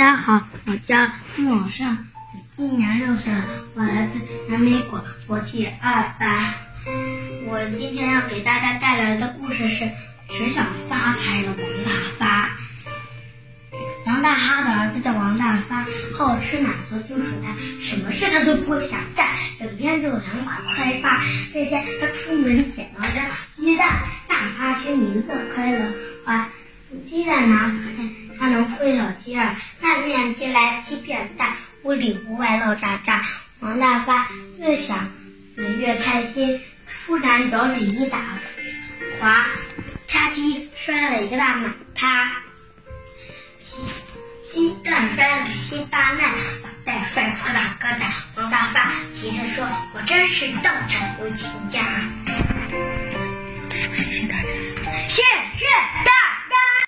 大家好，我叫莫尚，今年六岁了，我来自南美国国际二班。我今天要给大家带来的故事是只想发财的王大发。王大哈的儿子叫王大发，好吃懒做就是他，什么事他都不想干，整天就想把开发。这天他出门捡到一把鸡蛋，大发心里乐开了花。鸡蛋拿发现它能孵小鸡儿，那面积来鸡变大，屋里屋外闹喳喳。王大发越想越开心，突然脚底一打滑，啪叽摔了一个大马趴，鸡蛋摔了个稀巴烂，脑袋摔出大疙瘩。王大发急着说：“我真是倒产无情家。”说谢谢大家。